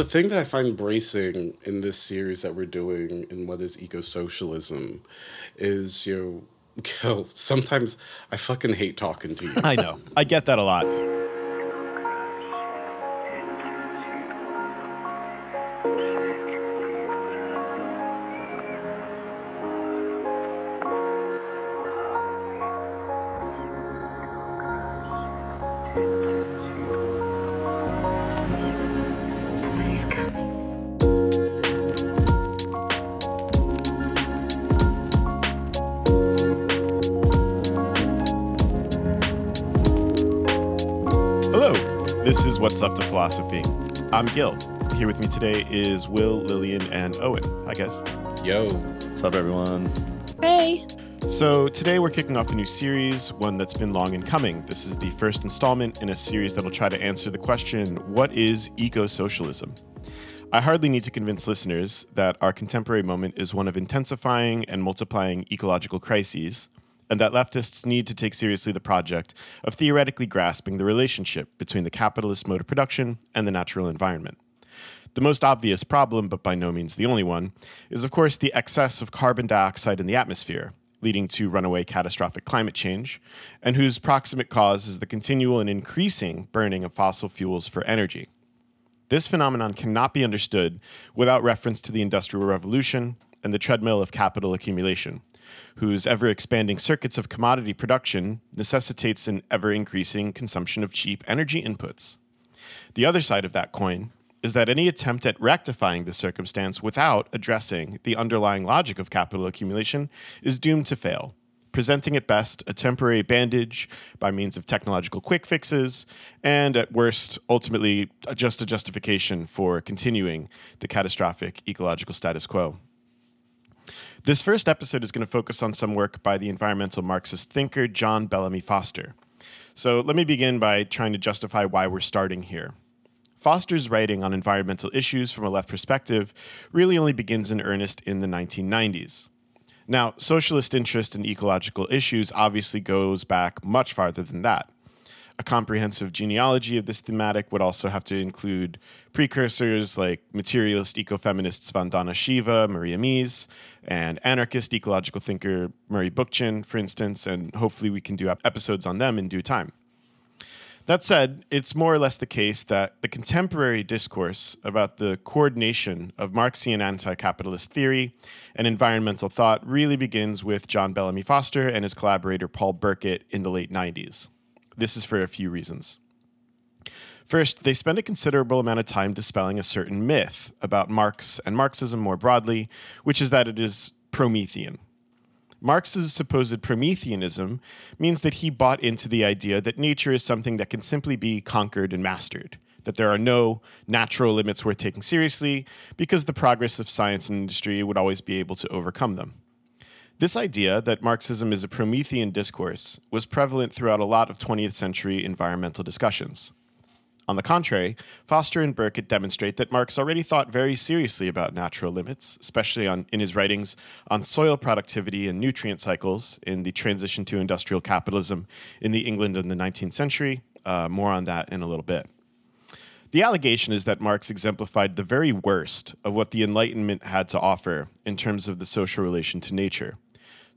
the thing that I find bracing in this series that we're doing in what is eco socialism is you know, sometimes I fucking hate talking to you. I know. I get that a lot. I'm Gil. Here with me today is Will, Lillian, and Owen. Hi, guys. Yo, What's up, everyone? Hey. So, today we're kicking off a new series, one that's been long in coming. This is the first installment in a series that'll try to answer the question what is eco socialism? I hardly need to convince listeners that our contemporary moment is one of intensifying and multiplying ecological crises, and that leftists need to take seriously the project of theoretically grasping the relationship between the capitalist mode of production and the natural environment. The most obvious problem, but by no means the only one, is of course the excess of carbon dioxide in the atmosphere, leading to runaway catastrophic climate change, and whose proximate cause is the continual and increasing burning of fossil fuels for energy. This phenomenon cannot be understood without reference to the Industrial Revolution and the treadmill of capital accumulation, whose ever expanding circuits of commodity production necessitates an ever increasing consumption of cheap energy inputs. The other side of that coin is that any attempt at rectifying the circumstance without addressing the underlying logic of capital accumulation is doomed to fail, presenting at best a temporary bandage by means of technological quick fixes, and at worst, ultimately, just a justification for continuing the catastrophic ecological status quo. This first episode is going to focus on some work by the environmental Marxist thinker John Bellamy Foster. So let me begin by trying to justify why we're starting here. Foster's writing on environmental issues from a left perspective really only begins in earnest in the 1990s. Now, socialist interest in ecological issues obviously goes back much farther than that. A comprehensive genealogy of this thematic would also have to include precursors like materialist ecofeminists Vandana Shiva, Maria Mies, and anarchist ecological thinker Murray Bookchin, for instance, and hopefully we can do episodes on them in due time. That said, it's more or less the case that the contemporary discourse about the coordination of Marxian anti capitalist theory and environmental thought really begins with John Bellamy Foster and his collaborator Paul Burkett in the late 90s. This is for a few reasons. First, they spend a considerable amount of time dispelling a certain myth about Marx and Marxism more broadly, which is that it is Promethean. Marx's supposed Prometheanism means that he bought into the idea that nature is something that can simply be conquered and mastered, that there are no natural limits worth taking seriously because the progress of science and industry would always be able to overcome them. This idea that Marxism is a Promethean discourse was prevalent throughout a lot of 20th century environmental discussions. On the contrary, Foster and Burkett demonstrate that Marx already thought very seriously about natural limits, especially on, in his writings on soil productivity and nutrient cycles in the transition to industrial capitalism in the England in the 19th century. Uh, more on that in a little bit. The allegation is that Marx exemplified the very worst of what the Enlightenment had to offer in terms of the social relation to nature.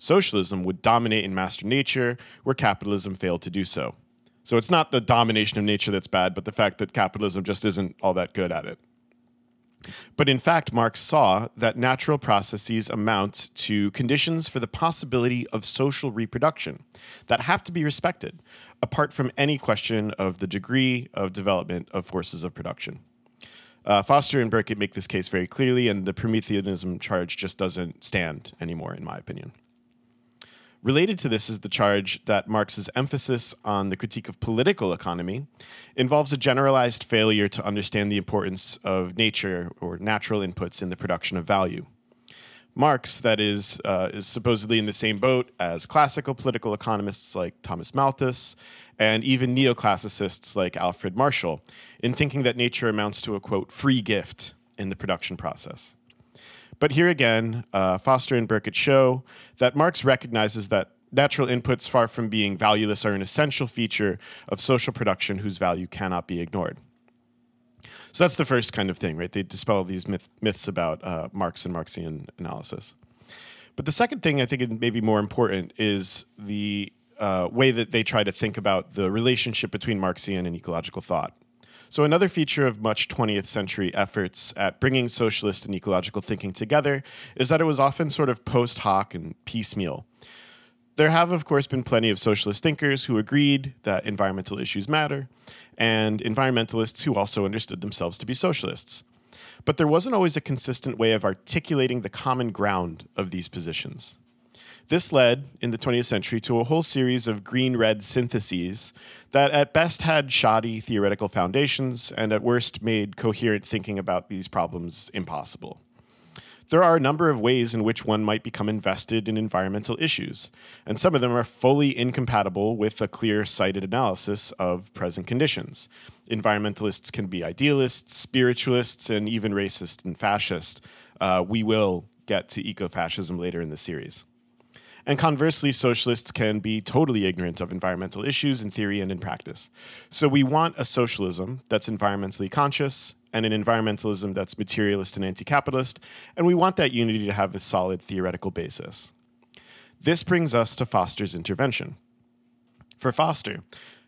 Socialism would dominate and master nature, where capitalism failed to do so. So it's not the domination of nature that's bad, but the fact that capitalism just isn't all that good at it. But in fact, Marx saw that natural processes amount to conditions for the possibility of social reproduction that have to be respected, apart from any question of the degree of development of forces of production. Uh, Foster and Burkett make this case very clearly, and the Prometheanism charge just doesn't stand anymore, in my opinion. Related to this is the charge that Marx's emphasis on the critique of political economy involves a generalized failure to understand the importance of nature or natural inputs in the production of value. Marx, that is, uh, is supposedly in the same boat as classical political economists like Thomas Malthus and even neoclassicists like Alfred Marshall in thinking that nature amounts to a quote, free gift in the production process. But here again, uh, Foster and Burkett show that Marx recognizes that natural inputs, far from being valueless, are an essential feature of social production whose value cannot be ignored. So that's the first kind of thing, right? They dispel these myth, myths about uh, Marx and Marxian analysis. But the second thing I think is maybe more important is the uh, way that they try to think about the relationship between Marxian and ecological thought. So, another feature of much 20th century efforts at bringing socialist and ecological thinking together is that it was often sort of post hoc and piecemeal. There have, of course, been plenty of socialist thinkers who agreed that environmental issues matter, and environmentalists who also understood themselves to be socialists. But there wasn't always a consistent way of articulating the common ground of these positions. This led, in the 20th century, to a whole series of green red syntheses that at best had shoddy theoretical foundations and at worst made coherent thinking about these problems impossible. There are a number of ways in which one might become invested in environmental issues, and some of them are fully incompatible with a clear sighted analysis of present conditions. Environmentalists can be idealists, spiritualists, and even racist and fascist. Uh, we will get to eco fascism later in the series. And conversely, socialists can be totally ignorant of environmental issues in theory and in practice. So we want a socialism that's environmentally conscious and an environmentalism that's materialist and anti capitalist, and we want that unity to have a solid theoretical basis. This brings us to Foster's intervention. For Foster,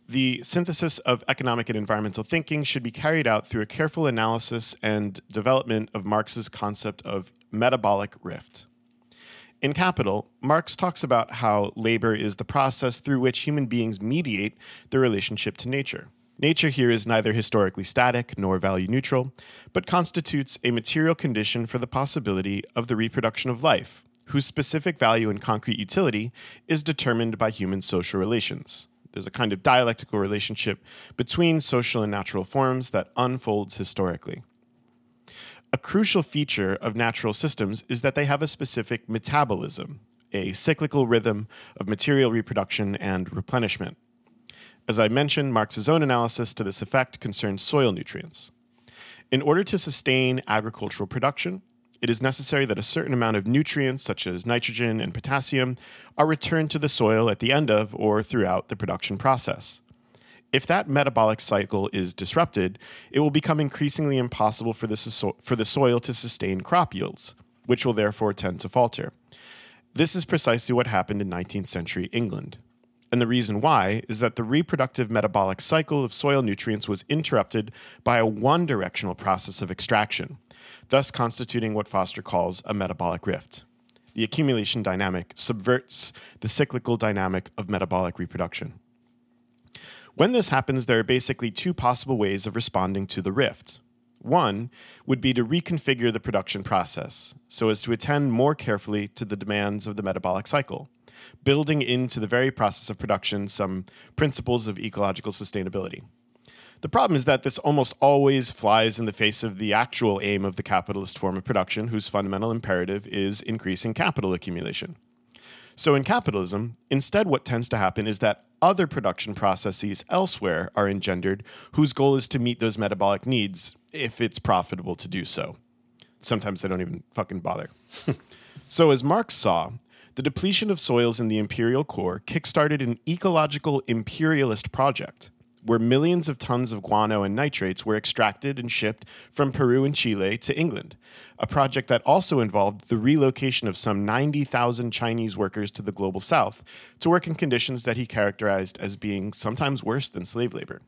the synthesis of economic and environmental thinking should be carried out through a careful analysis and development of Marx's concept of metabolic rift. In Capital, Marx talks about how labor is the process through which human beings mediate their relationship to nature. Nature here is neither historically static nor value neutral, but constitutes a material condition for the possibility of the reproduction of life, whose specific value and concrete utility is determined by human social relations. There's a kind of dialectical relationship between social and natural forms that unfolds historically. A crucial feature of natural systems is that they have a specific metabolism, a cyclical rhythm of material reproduction and replenishment. As I mentioned, Marx's own analysis to this effect concerns soil nutrients. In order to sustain agricultural production, it is necessary that a certain amount of nutrients, such as nitrogen and potassium, are returned to the soil at the end of or throughout the production process. If that metabolic cycle is disrupted, it will become increasingly impossible for the, so- for the soil to sustain crop yields, which will therefore tend to falter. This is precisely what happened in 19th century England. And the reason why is that the reproductive metabolic cycle of soil nutrients was interrupted by a one directional process of extraction, thus constituting what Foster calls a metabolic rift. The accumulation dynamic subverts the cyclical dynamic of metabolic reproduction. When this happens, there are basically two possible ways of responding to the rift. One would be to reconfigure the production process so as to attend more carefully to the demands of the metabolic cycle, building into the very process of production some principles of ecological sustainability. The problem is that this almost always flies in the face of the actual aim of the capitalist form of production, whose fundamental imperative is increasing capital accumulation. So in capitalism, instead, what tends to happen is that other production processes elsewhere are engendered whose goal is to meet those metabolic needs if it's profitable to do so. Sometimes they don't even fucking bother. so, as Marx saw, the depletion of soils in the imperial core kickstarted an ecological imperialist project where millions of tons of guano and nitrates were extracted and shipped from Peru and Chile to England, a project that also involved the relocation of some 90,000 Chinese workers to the global south to work in conditions that he characterized as being sometimes worse than slave labor.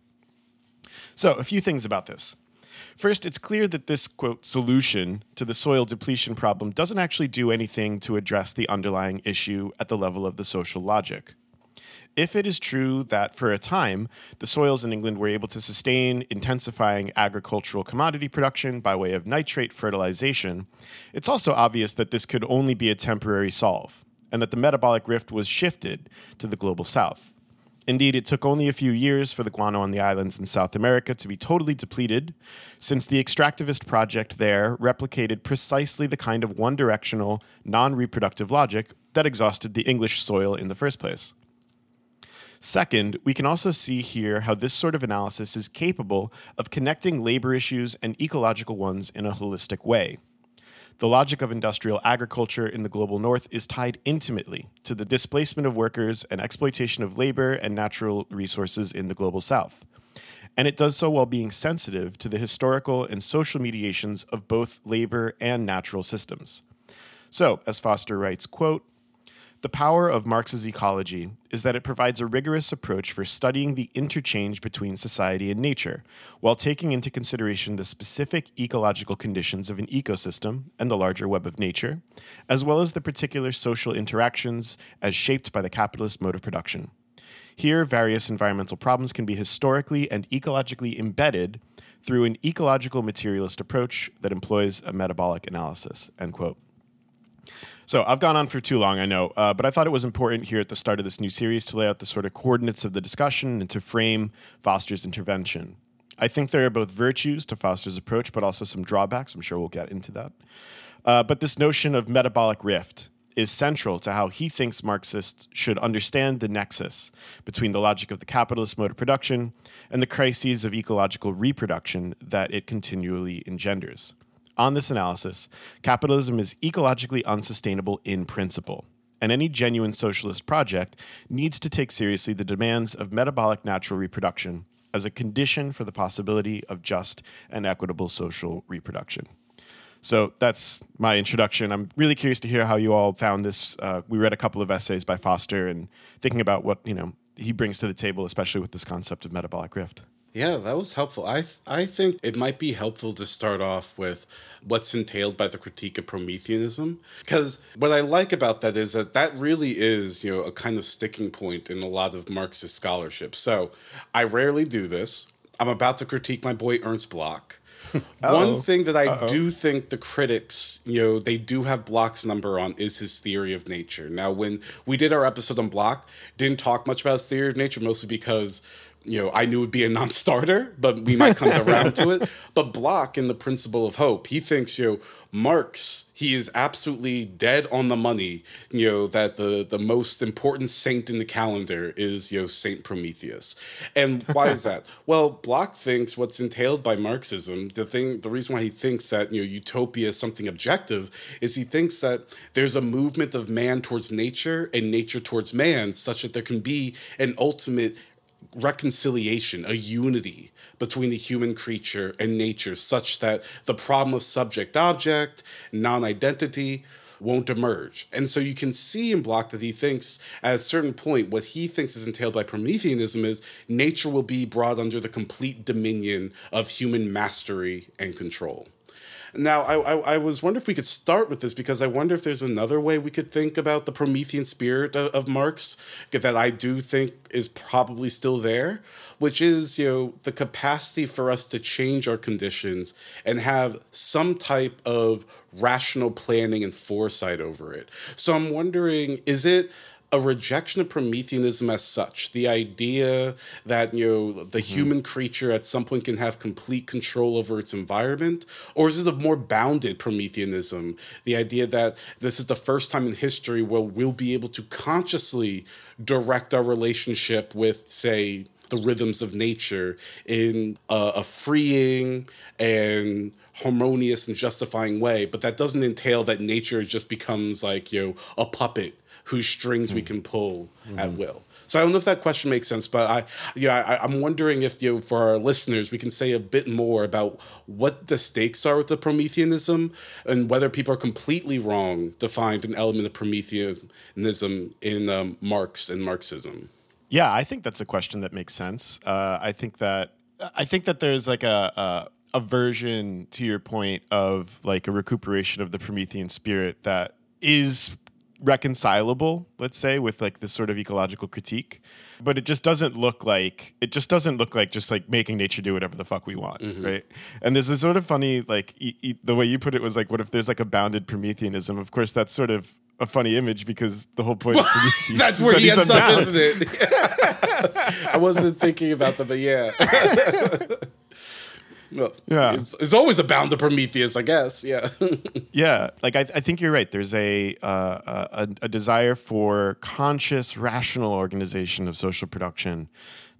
So, a few things about this. First, it's clear that this, quote, solution to the soil depletion problem doesn't actually do anything to address the underlying issue at the level of the social logic if it is true that for a time the soils in England were able to sustain intensifying agricultural commodity production by way of nitrate fertilization, it's also obvious that this could only be a temporary solve, and that the metabolic rift was shifted to the global south. Indeed, it took only a few years for the guano on the islands in South America to be totally depleted, since the extractivist project there replicated precisely the kind of one directional, non reproductive logic that exhausted the English soil in the first place. Second, we can also see here how this sort of analysis is capable of connecting labor issues and ecological ones in a holistic way. The logic of industrial agriculture in the global north is tied intimately to the displacement of workers and exploitation of labor and natural resources in the global south. And it does so while being sensitive to the historical and social mediations of both labor and natural systems. So, as Foster writes, quote, the power of Marx's ecology is that it provides a rigorous approach for studying the interchange between society and nature, while taking into consideration the specific ecological conditions of an ecosystem and the larger web of nature, as well as the particular social interactions as shaped by the capitalist mode of production. Here, various environmental problems can be historically and ecologically embedded through an ecological materialist approach that employs a metabolic analysis. End quote. So I've gone on for too long, I know, uh, but I thought it was important here at the start of this new series to lay out the sort of coordinates of the discussion and to frame Foster's intervention. I think there are both virtues to Foster's approach, but also some drawbacks. I'm sure we'll get into that. Uh, but this notion of metabolic rift is central to how he thinks Marxists should understand the nexus between the logic of the capitalist mode of production and the crises of ecological reproduction that it continually engenders. On this analysis, capitalism is ecologically unsustainable in principle, and any genuine socialist project needs to take seriously the demands of metabolic natural reproduction as a condition for the possibility of just and equitable social reproduction. So that's my introduction. I'm really curious to hear how you all found this. Uh, we read a couple of essays by Foster and thinking about what you know he brings to the table, especially with this concept of metabolic rift. Yeah, that was helpful. I th- I think it might be helpful to start off with what's entailed by the critique of Prometheanism because what I like about that is that that really is, you know, a kind of sticking point in a lot of Marxist scholarship. So, I rarely do this. I'm about to critique my boy Ernst Bloch. One thing that I Uh-oh. do think the critics, you know, they do have Bloch's number on is his theory of nature. Now, when we did our episode on Bloch, didn't talk much about his theory of nature, mostly because you know, I knew it would be a non-starter, but we might come around to it. But Bloch in the Principle of Hope, he thinks, you know, Marx, he is absolutely dead on the money, you know, that the the most important saint in the calendar is, you know, Saint Prometheus. And why is that? Well, Bloch thinks what's entailed by Marxism, the thing the reason why he thinks that, you know, utopia is something objective is he thinks that there's a movement of man towards nature and nature towards man such that there can be an ultimate reconciliation, a unity between the human creature and nature, such that the problem of subject object, non identity, won't emerge. And so you can see in Bloch that he thinks at a certain point, what he thinks is entailed by Prometheanism is nature will be brought under the complete dominion of human mastery and control. Now, I, I, I, was wondering if we could start with this because I wonder if there's another way we could think about the Promethean spirit of, of Marx that I do think is probably still there, which is, you know, the capacity for us to change our conditions and have some type of rational planning and foresight over it. So I'm wondering, is it a rejection of Prometheanism as such. The idea that you know the mm-hmm. human creature at some point can have complete control over its environment, or is it a more bounded Prometheanism? The idea that this is the first time in history where we'll be able to consciously direct our relationship with, say, the rhythms of nature in a, a freeing and harmonious and justifying way, but that doesn't entail that nature just becomes like you know a puppet whose strings mm. we can pull mm-hmm. at will. So I don't know if that question makes sense, but I, you yeah, I, am wondering if you, know, for our listeners, we can say a bit more about what the stakes are with the Prometheanism and whether people are completely wrong to find an element of Prometheanism in um, Marx and Marxism. Yeah, I think that's a question that makes sense. Uh, I think that I think that there's like a, a a version to your point of like a recuperation of the Promethean spirit that is reconcilable let's say with like this sort of ecological critique but it just doesn't look like it just doesn't look like just like making nature do whatever the fuck we want mm-hmm. right? And there's a sort of funny like e- e- the way you put it was like what if there's like a bounded prometheanism? Of course that's sort of a funny image because the whole point well, that's where he ends up isn't it? I wasn't thinking about that but yeah well, yeah, it's, it's, always a bound to Prometheus, I guess. Yeah, yeah. Like I, I, think you're right. There's a, uh, a a desire for conscious, rational organization of social production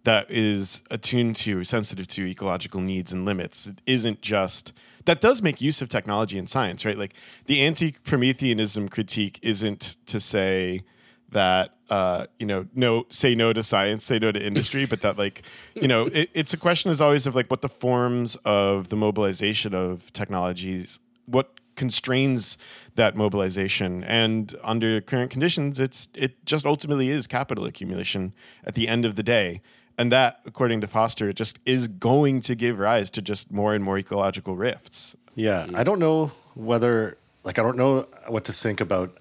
that is attuned to, sensitive to ecological needs and limits. It isn't just that does make use of technology and science, right? Like the anti-Prometheanism critique isn't to say that uh, you know no say no to science say no to industry but that like you know it, it's a question is always of like what the forms of the mobilization of technologies what constrains that mobilization. And under current conditions it's it just ultimately is capital accumulation at the end of the day. And that according to foster just is going to give rise to just more and more ecological rifts. Yeah i don't know whether like i don't know what to think about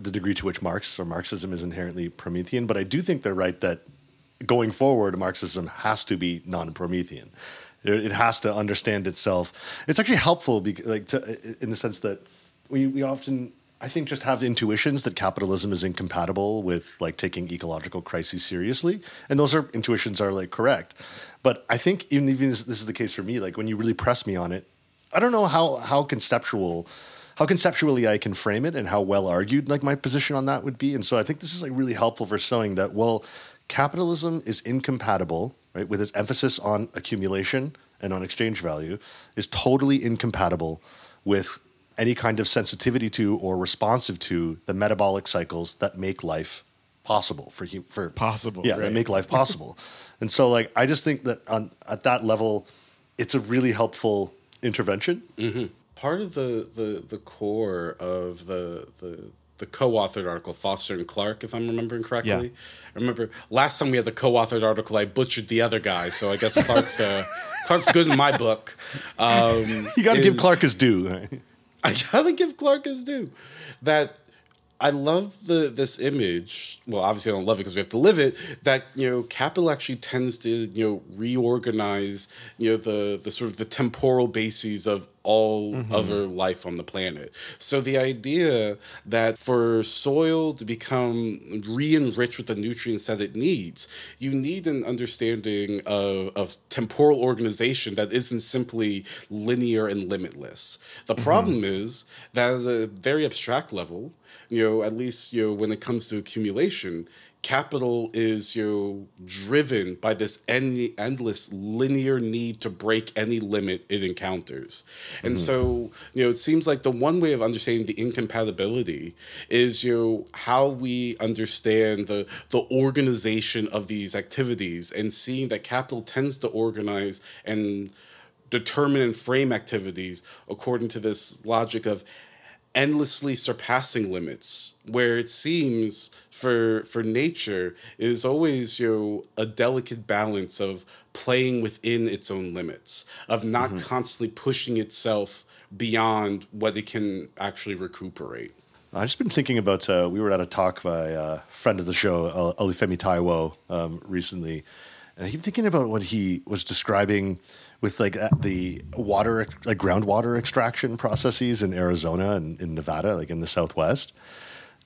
the degree to which Marx or Marxism is inherently Promethean, but I do think they're right that going forward, Marxism has to be non-Promethean. It has to understand itself. It's actually helpful, like to, in the sense that we we often I think just have intuitions that capitalism is incompatible with like taking ecological crises seriously, and those are intuitions are like correct. But I think even even this, this is the case for me. Like when you really press me on it, I don't know how how conceptual how conceptually I can frame it and how well argued like my position on that would be. And so I think this is like really helpful for showing that well, capitalism is incompatible, right, with its emphasis on accumulation and on exchange value, is totally incompatible with any kind of sensitivity to or responsive to the metabolic cycles that make life possible for for possible yeah right. that make life possible and so like i just think that on at that level it's a really helpful intervention mm-hmm part of the the the core of the the the co-authored article, Foster and Clark, if I'm remembering correctly. Yeah. I remember last time we had the co-authored article, I butchered the other guy, so I guess Clark's uh, Clark's good in my book. Um, you got to give Clark his due. I got to give Clark his due. That I love the this image. Well, obviously, I don't love it because we have to live it. That you know, capital actually tends to you know reorganize you know the the sort of the temporal bases of all mm-hmm. other life on the planet. So the idea that for soil to become re-enriched with the nutrients that it needs, you need an understanding of, of temporal organization that isn't simply linear and limitless. The mm-hmm. problem is that at a very abstract level, you know, at least you know when it comes to accumulation, capital is you know, driven by this en- endless linear need to break any limit it encounters. And mm-hmm. so, you know, it seems like the one way of understanding the incompatibility is you know, how we understand the the organization of these activities and seeing that capital tends to organize and determine and frame activities according to this logic of endlessly surpassing limits where it seems for for nature is always you know, a delicate balance of playing within its own limits of not mm-hmm. constantly pushing itself beyond what it can actually recuperate I've just been thinking about. Uh, we were at a talk by a friend of the show, Olufemi Taiwo, um, recently, and I keep thinking about what he was describing with like the water, like groundwater extraction processes in Arizona and in Nevada, like in the Southwest,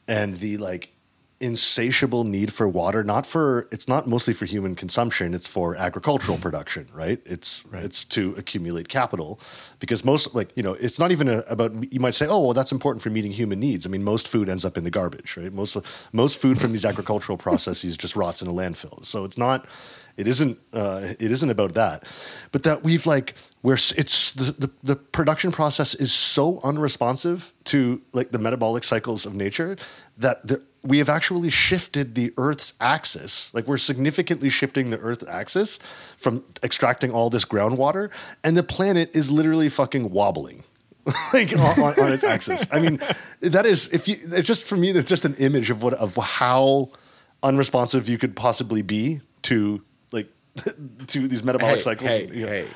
and the like insatiable need for water not for it's not mostly for human consumption it's for agricultural production right? It's right. it's to accumulate capital because most like you know it's not even a, about you might say oh well that's important for meeting human needs. I mean most food ends up in the garbage right? Most most food from these agricultural processes just rots in a landfill. So it's not it isn't. Uh, it isn't about that, but that we've like where it's the, the, the production process is so unresponsive to like the metabolic cycles of nature that the, we have actually shifted the Earth's axis. Like we're significantly shifting the Earth's axis from extracting all this groundwater, and the planet is literally fucking wobbling. like on, on, on, its axis. I mean, that is if you. It's just for me. It's just an image of what of how unresponsive you could possibly be to like to these metabolic hey, cycles. Hey, yeah. hey.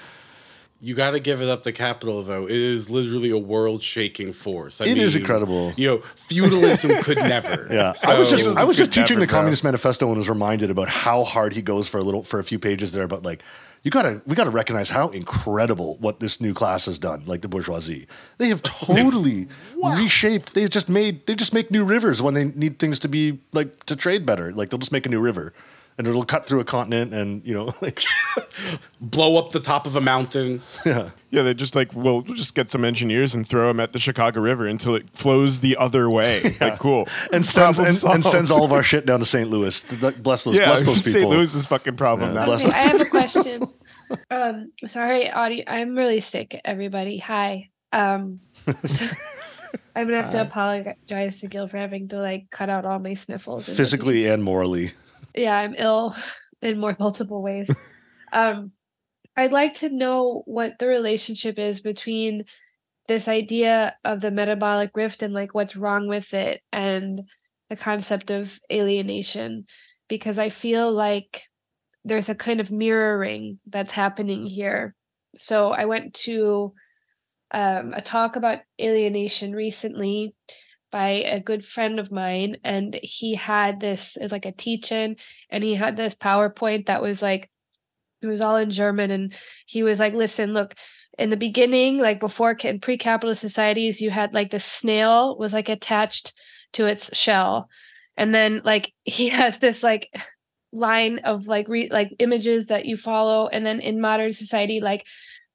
You got to give it up to capital, though. It is literally a world-shaking force. I it mean, is incredible. You know, feudalism could never. Yeah, so, I was just I was just teaching never, the Communist Manifesto and was reminded about how hard he goes for a little for a few pages there. But like, you gotta we gotta recognize how incredible what this new class has done. Like the bourgeoisie, they have totally wow. reshaped. They just made they just make new rivers when they need things to be like to trade better. Like they'll just make a new river and it'll cut through a continent and you know like blow up the top of a mountain. Yeah. Yeah, they just like we'll just get some engineers and throw them at the Chicago River until it flows the other way. yeah. Like cool, and sends and, and, sends all of our shit down to St. Louis. Bless those, yeah, bless those people. St. Louis is fucking problem yeah, now. Okay, I have a question. um, sorry, Audie, I'm really sick. Everybody, hi. Um, so, I'm gonna have to apologize to Gil for having to like cut out all my sniffles. Physically and morally. Yeah, I'm ill in more multiple ways. um, I'd like to know what the relationship is between this idea of the metabolic rift and like what's wrong with it and the concept of alienation because I feel like there's a kind of mirroring that's happening here. So I went to um, a talk about alienation recently by a good friend of mine, and he had this, it was like a teach in, and he had this PowerPoint that was like, it was all in German, and he was like, listen, look, in the beginning, like before in pre-capitalist societies, you had like the snail was like attached to its shell, and then like he has this like line of like re- like images that you follow, and then in modern society, like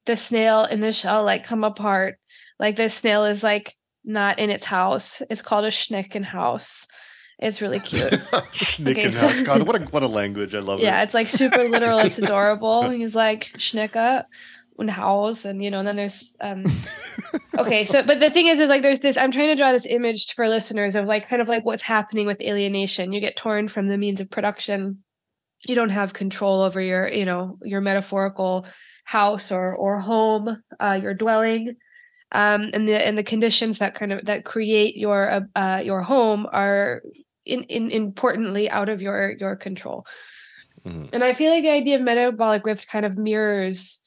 the snail and the shell like come apart. Like the snail is like not in its house. It's called a Schnecken house. It's really cute. Schnickenhaus. so- God, what a what a language. I love yeah, it. Yeah, it's like super literal. It's adorable. He's like Schnicke und Haus, and you know, and then there's um. Okay, so but the thing is, is like there's this. I'm trying to draw this image for listeners of like kind of like what's happening with alienation. You get torn from the means of production. You don't have control over your, you know, your metaphorical house or or home, uh, your dwelling, um, and the and the conditions that kind of that create your uh, uh your home are in, in importantly out of your your control. Mhm. And I feel like the idea of metabolic rift kind of mirrors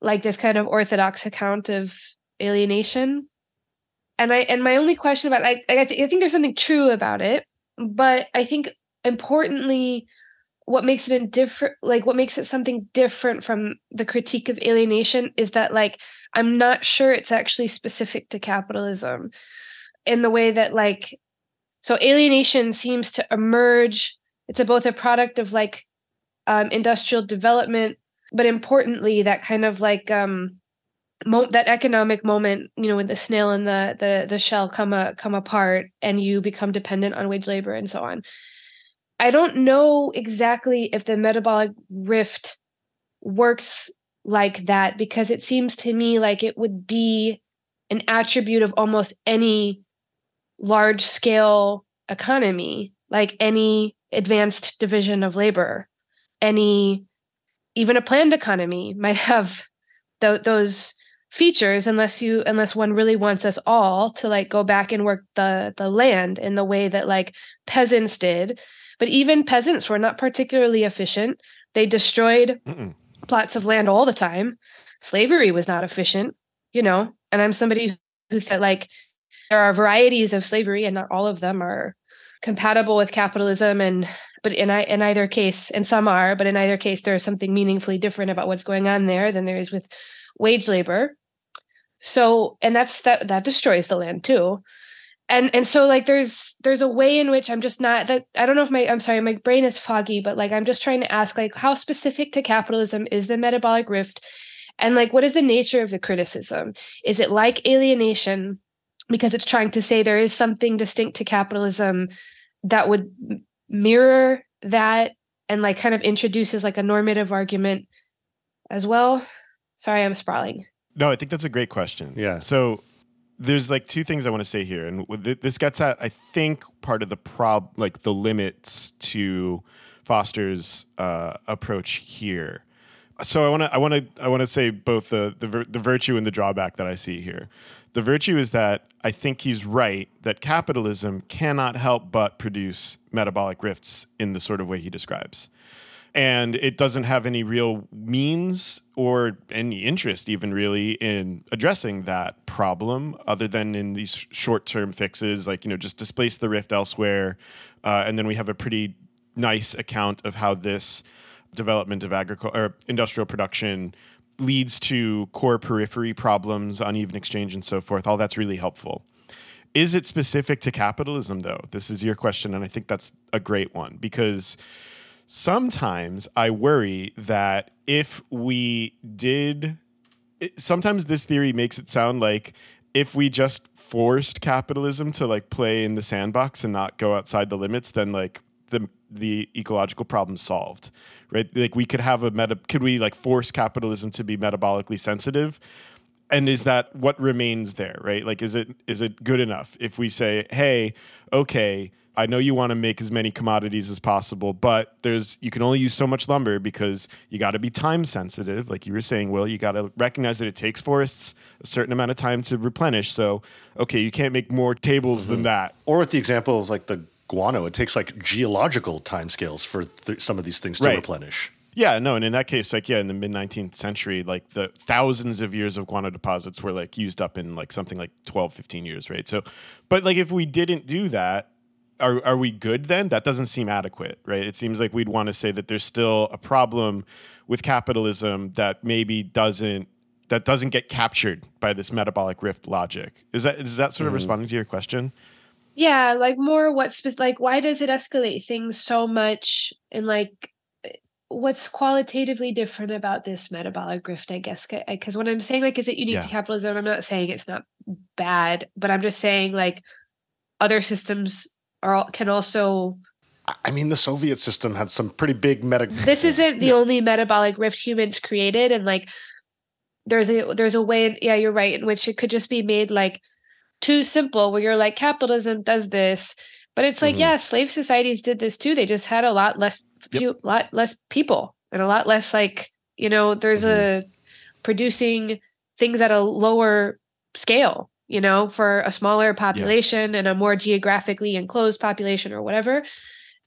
like this kind of orthodox account of alienation. And I and my only question about I I, th- I think there's something true about it, but I think importantly what makes it different like what makes it something different from the critique of alienation is that like I'm not sure it's actually specific to capitalism in the way that like so alienation seems to emerge it's a, both a product of like um, industrial development but importantly that kind of like um mo- that economic moment you know when the snail and the the the shell come a, come apart and you become dependent on wage labor and so on i don't know exactly if the metabolic rift works like that because it seems to me like it would be an attribute of almost any large scale economy like any advanced division of labor. Any even a planned economy might have th- those features unless you unless one really wants us all to like go back and work the the land in the way that like peasants did but even peasants were not particularly efficient. They destroyed Mm-mm. plots of land all the time. Slavery was not efficient you know and i'm somebody who said like there are varieties of slavery and not all of them are compatible with capitalism and but in I, in either case and some are but in either case there's something meaningfully different about what's going on there than there is with wage labor. So and that's that that destroys the land too and and so like there's there's a way in which i'm just not that i don't know if my i'm sorry my brain is foggy but like i'm just trying to ask like how specific to capitalism is the metabolic rift and like what is the nature of the criticism is it like alienation because it's trying to say there is something distinct to capitalism that would mirror that and like kind of introduces like a normative argument as well sorry i'm sprawling No, I think that's a great question. Yeah. So there's like two things I want to say here, and this gets at I think part of the prob like the limits to Foster's uh, approach here. So I want to I want to I want to say both the the vir- the virtue and the drawback that I see here. The virtue is that I think he's right that capitalism cannot help but produce metabolic rifts in the sort of way he describes and it doesn't have any real means or any interest even really in addressing that problem other than in these short-term fixes like you know just displace the rift elsewhere. Uh, and then we have a pretty nice account of how this development of agriculture or industrial production leads to core periphery problems uneven exchange and so forth. All that's really helpful. Is it specific to capitalism though? This is your question and i think that's a great one because sometimes I worry that if we did, it, sometimes this theory makes it sound like if we just forced capitalism to like play in the sandbox and not go outside the limits, then like the the ecological problem solved, right? Like we could have a meta. Could we like force capitalism to be metabolically sensitive? And is that what remains there right like is it is it good enough if we say hey okay I know you want to make as many commodities as possible, but there's you can only use so much lumber because you got to be time sensitive, like you were saying, Will. You got to recognize that it takes forests a certain amount of time to replenish. So, okay, you can't make more tables mm-hmm. than that. Or with the example of like the guano, it takes like geological timescales for th- some of these things to right. replenish. Yeah, no, and in that case, like yeah, in the mid nineteenth century, like the thousands of years of guano deposits were like used up in like something like 12, 15 years, right? So, but like if we didn't do that, are are we good then? That doesn't seem adequate, right? It seems like we'd want to say that there's still a problem with capitalism that maybe doesn't that doesn't get captured by this metabolic rift logic. Is that is that sort of mm responding to your question? Yeah, like more what's like why does it escalate things so much and like what's qualitatively different about this metabolic rift i guess because when i'm saying like is it unique yeah. to capitalism i'm not saying it's not bad but i'm just saying like other systems are can also I mean, the Soviet system had some pretty big meta. This isn't the yeah. only metabolic rift humans created, and like, there's a there's a way. Yeah, you're right. In which it could just be made like too simple, where you're like, capitalism does this, but it's like, mm-hmm. yeah, slave societies did this too. They just had a lot less, few, yep. lot less people, and a lot less like you know. There's mm-hmm. a producing things at a lower scale you know, for a smaller population yeah. and a more geographically enclosed population or whatever.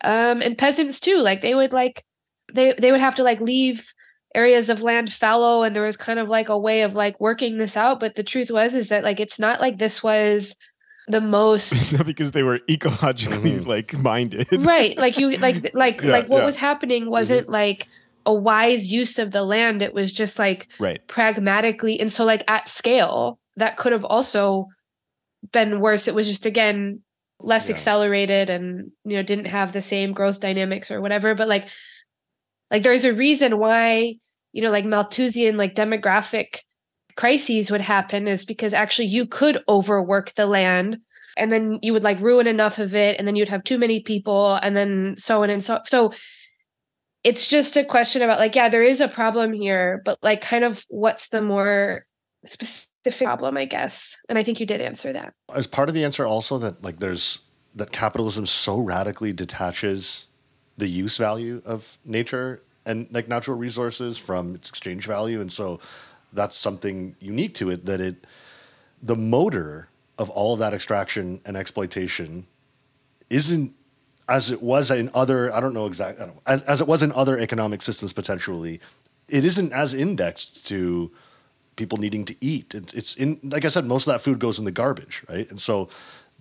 Um, and peasants too, like they would like they they would have to like leave areas of land fallow and there was kind of like a way of like working this out. But the truth was is that like it's not like this was the most it's not because they were ecologically mm-hmm. like minded. Right. Like you like like yeah, like what yeah. was happening wasn't mm-hmm. like a wise use of the land. It was just like right. pragmatically and so like at scale that could have also been worse. It was just again less yeah. accelerated and you know didn't have the same growth dynamics or whatever. But like like there's a reason why you know like Malthusian like demographic crises would happen is because actually you could overwork the land and then you would like ruin enough of it and then you'd have too many people and then so on and so so it's just a question about like yeah there is a problem here but like kind of what's the more specific problem, I guess. And I think you did answer that. As part of the answer, also that like there's that capitalism so radically detaches the use value of nature and like natural resources from its exchange value, and so that's something unique to it that it the motor of all of that extraction and exploitation isn't as it was in other I don't know exactly as, as it was in other economic systems potentially it isn't as indexed to people needing to eat. It, it's in, like I said, most of that food goes in the garbage, right? And so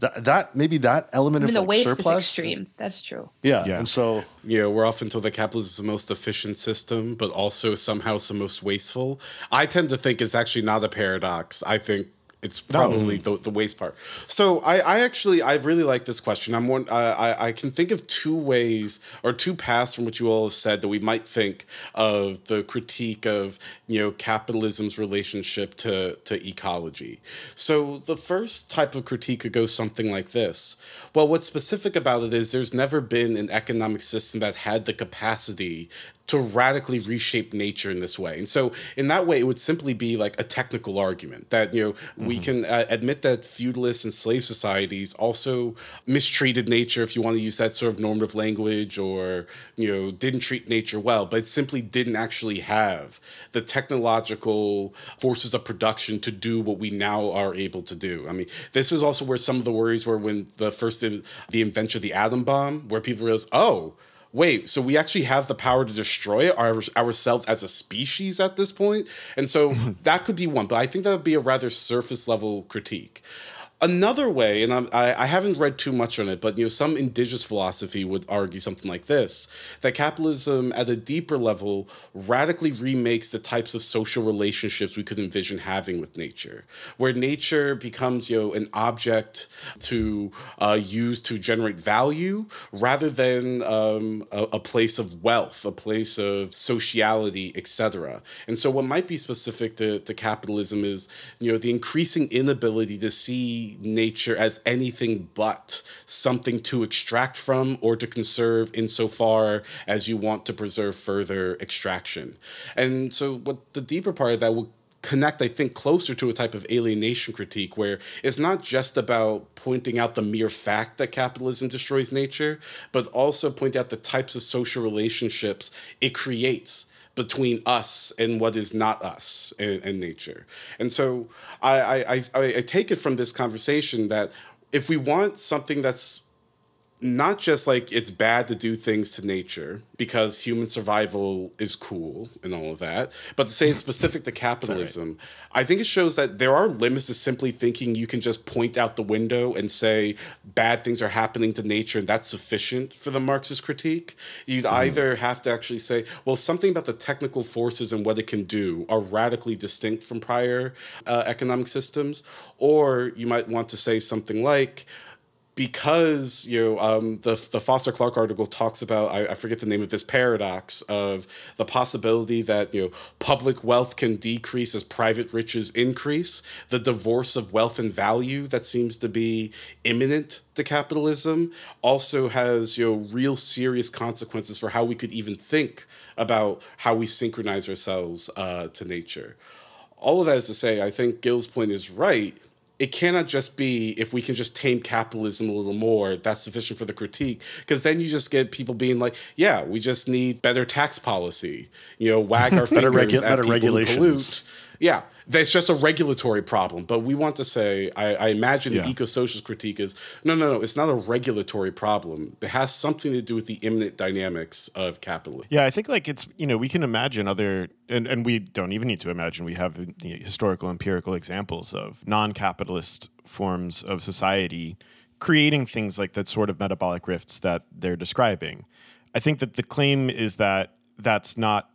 that that maybe that element I mean, of the like waste surplus, is extreme. That's true. Yeah. yeah, and so yeah, we're often told that capitalism is the most efficient system, but also somehow it's the most wasteful. I tend to think it's actually not a paradox. I think it's probably no. the, the waste part. So I, I actually I really like this question. I'm one I, I can think of two ways or two paths from which you all have said that we might think of the critique of you know capitalism's relationship to to ecology. So the first type of critique could go something like this. Well, what's specific about it is there's never been an economic system that had the capacity to radically reshape nature in this way. And so, in that way, it would simply be like a technical argument that, you know, mm-hmm. we can uh, admit that feudalist and slave societies also mistreated nature, if you want to use that sort of normative language, or, you know, didn't treat nature well, but simply didn't actually have the technological forces of production to do what we now are able to do. I mean, this is also where some of the worries were when the first, the invention of the atom bomb, where people realized, oh, wait, so we actually have the power to destroy our, ourselves as a species at this point? And so that could be one, but I think that would be a rather surface level critique. Another way, and I, I haven't read too much on it, but you know, some indigenous philosophy would argue something like this: that capitalism, at a deeper level, radically remakes the types of social relationships we could envision having with nature, where nature becomes you know an object to uh, use to generate value, rather than um, a, a place of wealth, a place of sociality, etc. And so, what might be specific to, to capitalism is you know the increasing inability to see nature as anything but something to extract from or to conserve insofar as you want to preserve further extraction. And so, what the deeper part of that would connect, I think, closer to a type of alienation critique where it's not just about pointing out the mere fact that capitalism destroys nature, but also point out the types of social relationships it creates between us and what is not us and, nature. And so I, I, I, I take it from this conversation that if we want something that's not just like it's bad to do things to nature because human survival is cool and all of that, but to say it's specific to capitalism, right. I think it shows that there are limits to simply thinking you can just point out the window and say bad things are happening to nature and that's sufficient for the Marxist critique. You'd mm. either have to actually say, well, something about the technical forces and what it can do are radically distinct from prior uh, economic systems, or you might want to say something like, because you know um, the the Foster Clark article talks about I, I, forget the name of this paradox of the possibility that you know public wealth can decrease as private riches increase the divorce of wealth and value that seems to be immanent to capitalism also has you know real serious consequences for how we could even think about how we synchronize ourselves uh, to nature. All of that is to say I think Gil's point is right it cannot just be if we can just tame capitalism a little more that's sufficient for the critique. Because then you just get people being like yeah we just need better tax policy. You know wag our fingers regu- at better people regulations. who pollute. yeah that's just a regulatory problem. But we want to say, I, I imagine yeah. the eco-socialist critique is no, no, no. It's not a regulatory problem. It has something to do with the immanent dynamics of capitalism. Yeah, I think like it's you know we can imagine other and and we don't even need to imagine. We have historical empirical examples of non-capitalist forms of society creating things like that sort of metabolic rifts that they're describing. I think that the claim is that that's not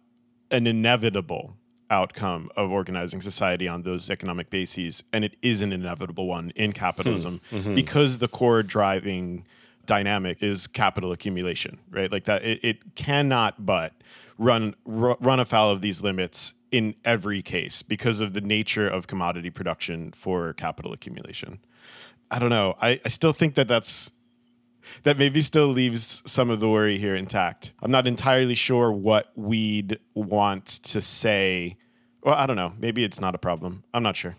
an inevitable outcome of organizing society on those economic bases, and it is an inevitable one in capitalism hmm. mm-hmm. because the core driving dynamic is capital accumulation, right? Like that, it, it cannot but run r- run afoul of these limits in every case because of the nature of commodity production for capital accumulation. I don't know. I, I still think that that's that maybe still leaves some of the worry here intact. I'm not entirely sure what we'd want to say. Well, I don't know. Maybe it's not a problem. I'm not sure.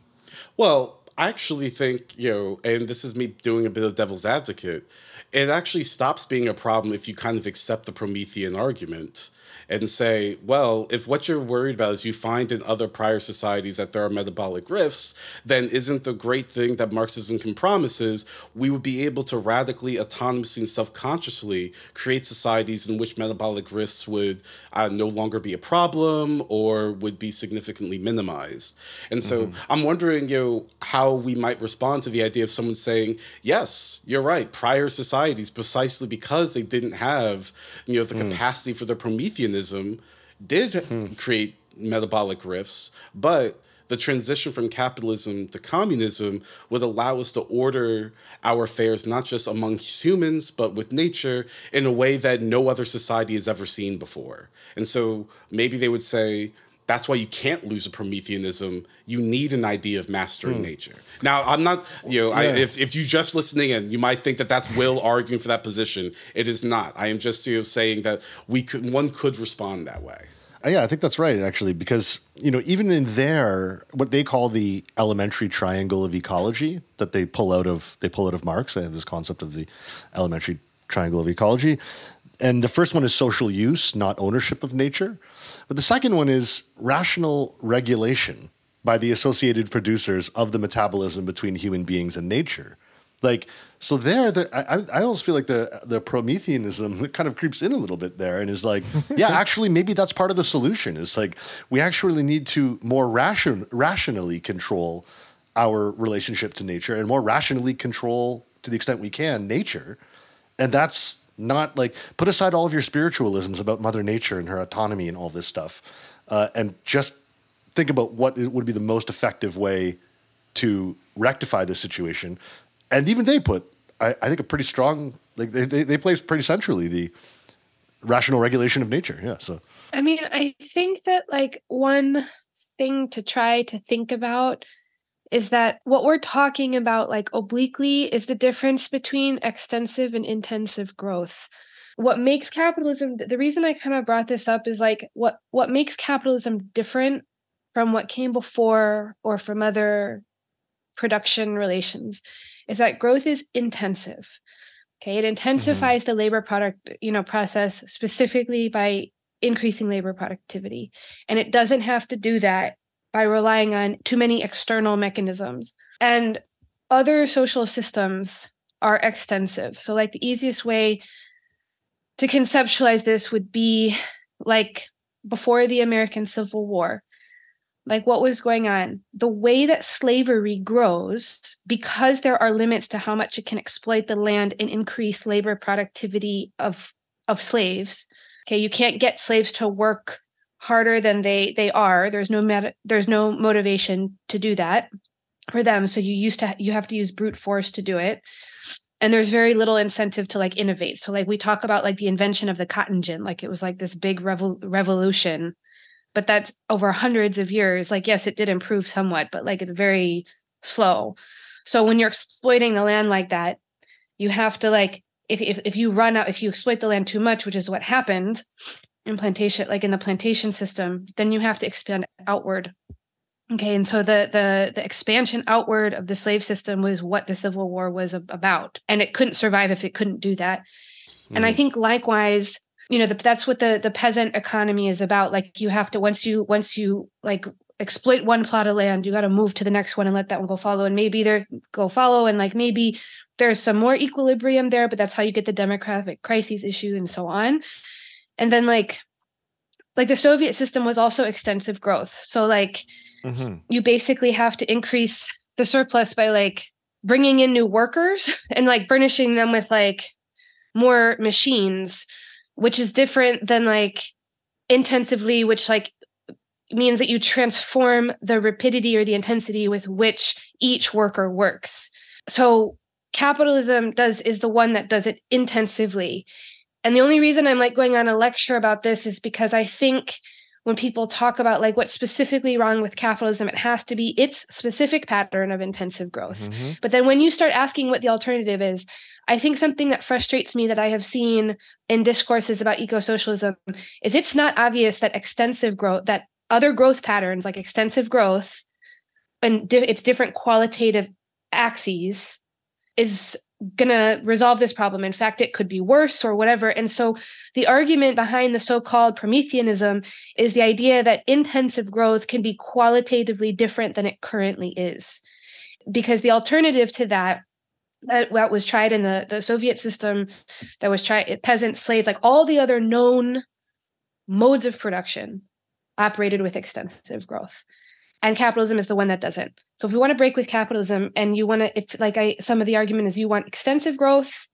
Well, I actually think, you know, and this is me doing a bit of devil's advocate, it actually stops being a problem if you kind of accept the Promethean argument and say, well, if what you're worried about is you find in other prior societies that there are metabolic rifts, then isn't the great thing that Marxism can promise is we would be able to radically, autonomously, and self consciously create societies in which metabolic rifts would uh, no longer be a problem or would be significantly minimized. And so mm-hmm. I'm wondering, you know, how we might respond to the idea of someone saying, yes, you're right, prior societies, precisely because they didn't have, you know, the mm. capacity for the Promethean did hmm. create metabolic rifts, but the transition from capitalism to communism would allow us to order our affairs not just among humans, but with nature in a way that no other society has ever seen before. And so maybe they would say, that's why you can't lose a Prometheanism. You need an idea of mastering hmm. nature. Now, I'm not, you know, yeah. I, if, if you just listening in, you might think that that's Will arguing for that position. It is not. I am just you know, saying that we could, one could respond that way. Uh, yeah, I think that's right, actually, because, you know, even in there, what they call the elementary triangle of ecology that they pull out of, they pull out of Marx, they have this concept of the elementary triangle of ecology. And the first one is social use, not ownership of nature. But the second one is rational regulation by the associated producers of the metabolism between human beings and nature. Like, so there, there I, I almost feel like the the Prometheanism kind of creeps in a little bit there and is like, yeah, actually, maybe that's part of the solution. Is like we actually need to more ration, rationally control our relationship to nature and more rationally control to the extent we can nature, and that's not like put aside all of your spiritualisms about Mother Nature and her autonomy and all this stuff, uh, and just think about what would be the most effective way to rectify this situation. And even they put, I, I think, a pretty strong like they, they they place pretty centrally the rational regulation of nature. Yeah. So I mean, I think that like one thing to try to think about is that what we're talking about, like obliquely, is the difference between extensive and intensive growth. What makes capitalism, the reason I kind of brought this up is like what what makes capitalism different from what came before or from other production relations is that growth is intensive. Okay, it mm-hmm. intensifies mm-hmm. the labor product, you know, process specifically by increasing labor productivity. And it doesn't have to do that by relying on too many external mechanisms. And other social systems are extensive. So like the easiest way to conceptualize this would be like before the American Civil War like what was going on the way that slavery grows because there are limits to how much it can exploit the land and increase labor productivity of of slaves okay you can't get slaves to work harder than they they are. There's no there's no motivation to do that for them. So you used to you have to use brute force to do it. And there's very little incentive to like innovate. So like we talk about like the invention of the cotton gin like it was like this big revol- revolution. But that's over hundreds of years. Like yes it did improve somewhat but like it's very slow. So when you're exploiting the land like that you have to like if, if if you run out if you exploit the land too much which is what happened in plantation like in the plantation system then you have to expand outward okay and so the the the expansion outward of the slave system was what the civil war was about and it couldn't survive if it couldn't do that mm. and i mm. think likewise you know the, that's what the the peasant economy is about like you have to once you once you like exploit one plot of land you got to move to the next one and let that one go follow and maybe there go follow and like maybe there's some more equilibrium there but that's how you get the demographic crises issue and so on and then like like the soviet system was also extensive growth so like mm-hmm. you basically have to increase the surplus by like bringing in new workers and like furnishing them with like more machines which is different than like intensively, which like means that you transform the rapidity or the intensity with which each worker works. So capitalism does is the one that does it intensively. And the only reason I'm like going on a lecture about this is because I think when people talk about like what's specifically wrong with capitalism, it has to be its specific pattern of intensive growth. Mm-hmm. But then when you start asking what the alternative is, I think something that frustrates me that I have seen in discourses about eco-socialism is it's not obvious that extensive growth, that other growth patterns like extensive growth and di- its different qualitative axes is going to resolve this problem. In fact, it could be worse or whatever. And so the argument behind the so called Prometheanism is the idea that intensive growth can be qualitatively different than it currently is. Because the alternative to that that, that was tried in the, the Soviet system, that was tried peasants, slaves, like all the other known modes of production operated with extensive growth. And capitalism is the one that doesn't. So if we want to break with capitalism and you want to, if like I some of the argument is you want extensive growth,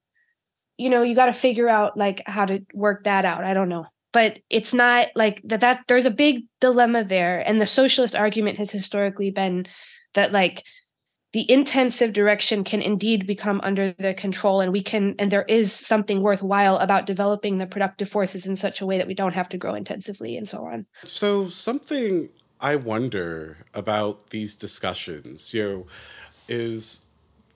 you know, you got to figure out like how to work that out. I don't know. But it's not like that that there's a big dilemma there. And the socialist argument has historically been that like the intensive direction can indeed become under the control and we can and there is something worthwhile about developing the productive forces in such a way that we don't have to grow intensively and so on so something i wonder about these discussions. You know is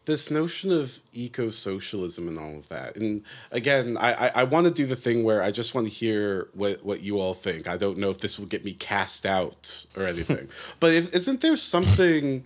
this notion of eco-socialism and all of that and again i i, I want to do the thing where i just want to hear what what you all think. I don't know if this will get me cast out or anything. But if, isn't there something